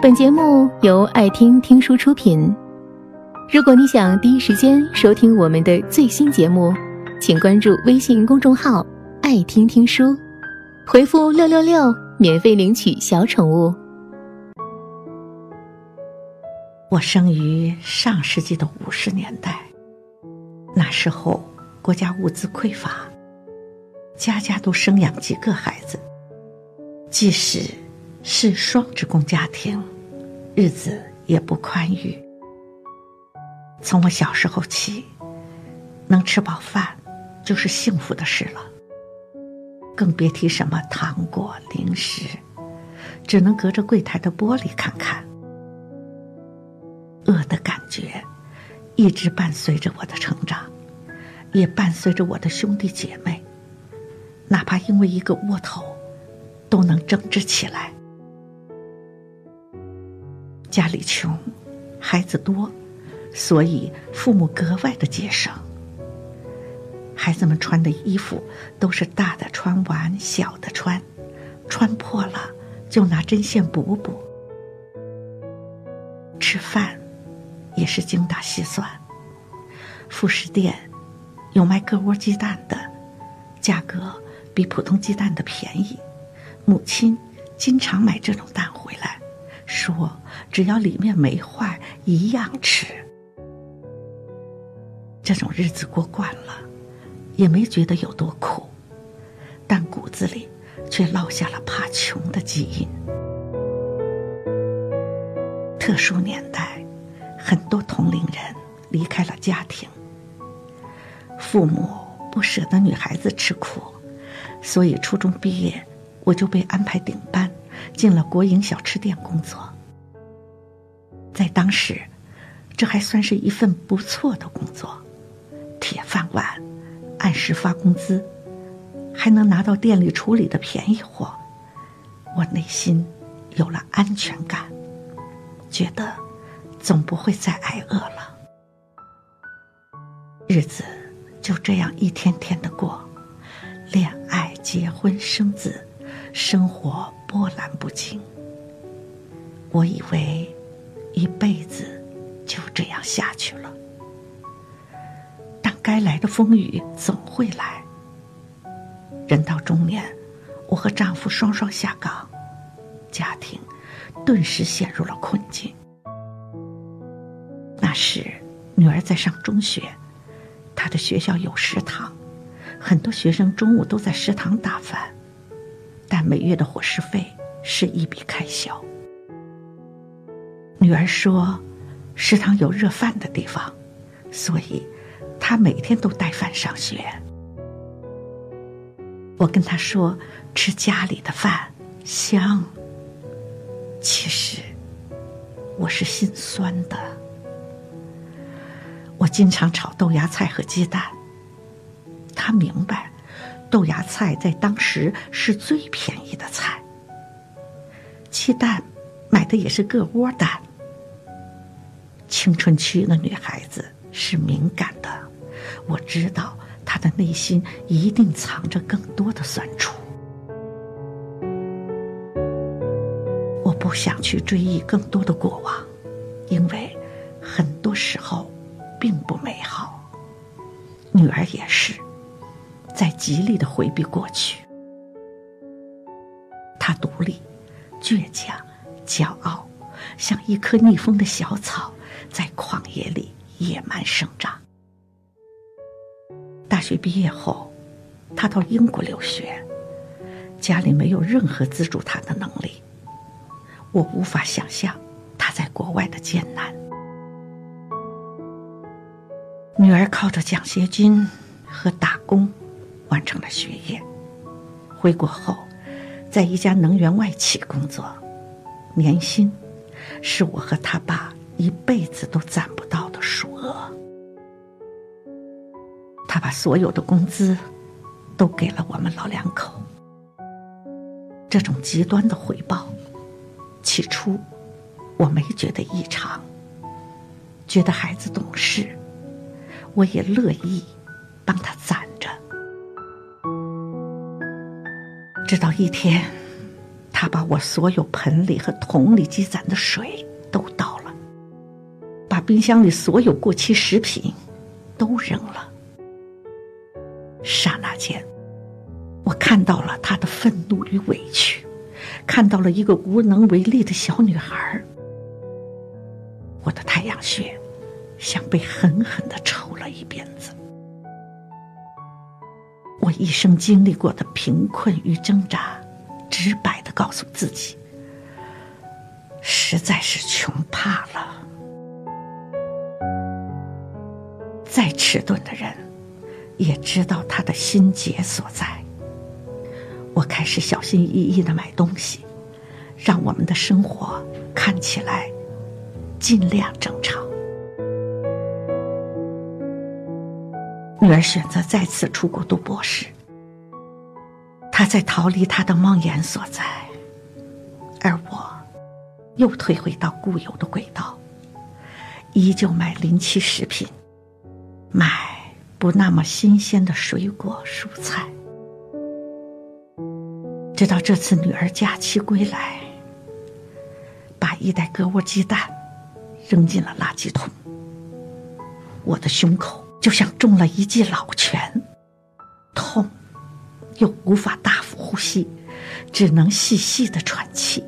本节目由爱听听书出品。如果你想第一时间收听我们的最新节目，请关注微信公众号“爱听听书”，回复“六六六”免费领取小宠物。我生于上世纪的五十年代，那时候国家物资匮乏，家家都生养几个孩子，即使是双职工家庭，日子也不宽裕。从我小时候起，能吃饱饭就是幸福的事了，更别提什么糖果零食，只能隔着柜台的玻璃看看。饿的感觉一直伴随着我的成长，也伴随着我的兄弟姐妹。哪怕因为一个窝头，都能争执起来。家里穷，孩子多，所以父母格外的节省。孩子们穿的衣服都是大的穿完，小的穿，穿破了就拿针线补补。吃饭。也是精打细算。副食店有卖各窝鸡蛋的，价格比普通鸡蛋的便宜。母亲经常买这种蛋，说只要里面没坏，一样吃。这种日子过惯了，也没觉得有多苦，但骨子里却落下了怕穷的基因。特殊年代。很多同龄人离开了家庭，父母不舍得女孩子吃苦，所以初中毕业我就被安排顶班，进了国营小吃店工作。在当时，这还算是一份不错的工作，铁饭碗，按时发工资，还能拿到店里处理的便宜货，我内心有了安全感，觉得。总不会再挨饿了，日子就这样一天天的过，恋爱、结婚、生子，生活波澜不惊。我以为一辈子就这样下去了，但该来的风雨总会来。人到中年，我和丈夫双双下岗，家庭顿时陷入了困境。那时，女儿在上中学，她的学校有食堂，很多学生中午都在食堂打饭，但每月的伙食费是一笔开销。女儿说，食堂有热饭的地方，所以她每天都带饭上学。我跟她说，吃家里的饭香。其实，我是心酸的。我经常炒豆芽菜和鸡蛋。他明白，豆芽菜在当时是最便宜的菜。鸡蛋买的也是个窝蛋。青春期的女孩子是敏感的，我知道她的内心一定藏着更多的酸楚。我不想去追忆更多的过往，因为很多时候。并不美好，女儿也是，在极力的回避过去。她独立、倔强、骄傲，像一棵逆风的小草，在旷野里野蛮生长。大学毕业后，她到英国留学，家里没有任何资助她的能力。我无法想象她在国外的艰难。女儿靠着奖学金和打工完成了学业，回国后，在一家能源外企工作，年薪是我和他爸一辈子都攒不到的数额。他把所有的工资都给了我们老两口。这种极端的回报，起初我没觉得异常，觉得孩子懂事。我也乐意帮他直到一天，他把我所有盆里和桶里积攒的水都倒了，把冰箱里所有过期食品都扔了。刹那间，我看到了他的愤怒与委屈，看到了一个无能为力的小女孩。我的太阳穴像被狠狠的抽了一鞭子。我一生经历过的贫困与挣扎，直白的告诉自己，实在是穷怕了。再迟钝的人，也知道他的心结所在。我开始小心翼翼的买东西，让我们的生活看起来尽量正常。女儿选择再次出国读博士，她在逃离她的梦魇所在，而我，又退回到固有的轨道，依旧买临期食品，买不那么新鲜的水果蔬菜。直到这次女儿假期归来，把一袋鸽窝鸡蛋扔进了垃圾桶，我的胸口。就像中了一记老拳，痛，又无法大幅呼吸，只能细细的喘气。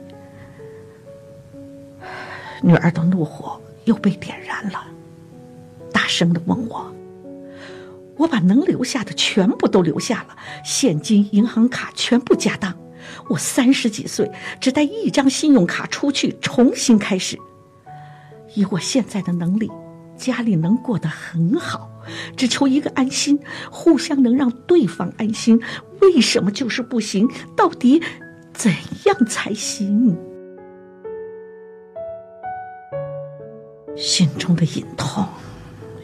女儿的怒火又被点燃了，大声的问我：“我把能留下的全部都留下了，现金、银行卡全部加当。我三十几岁，只带一张信用卡出去，重新开始。以我现在的能力，家里能过得很好。”只求一个安心，互相能让对方安心。为什么就是不行？到底怎样才行？心中的隐痛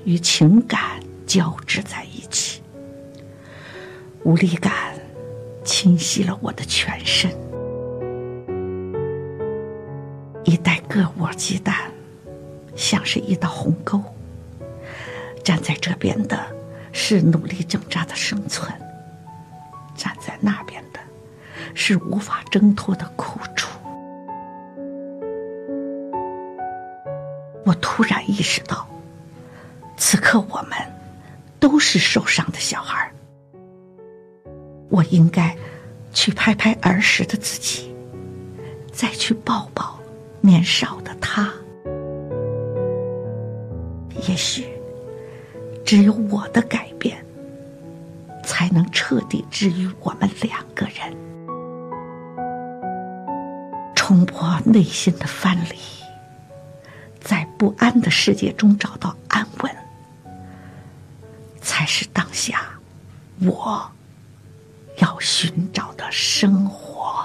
与情感交织在一起，无力感侵袭了我的全身。一袋个窝鸡蛋，像是一道鸿沟。站在这边的是努力挣扎的生存，站在那边的是无法挣脱的苦楚。我突然意识到，此刻我们都是受伤的小孩我应该去拍拍儿时的自己，再去抱抱年少的他。也许。只有我的改变，才能彻底治愈我们两个人，冲破内心的藩篱，在不安的世界中找到安稳，才是当下我要寻找的生活。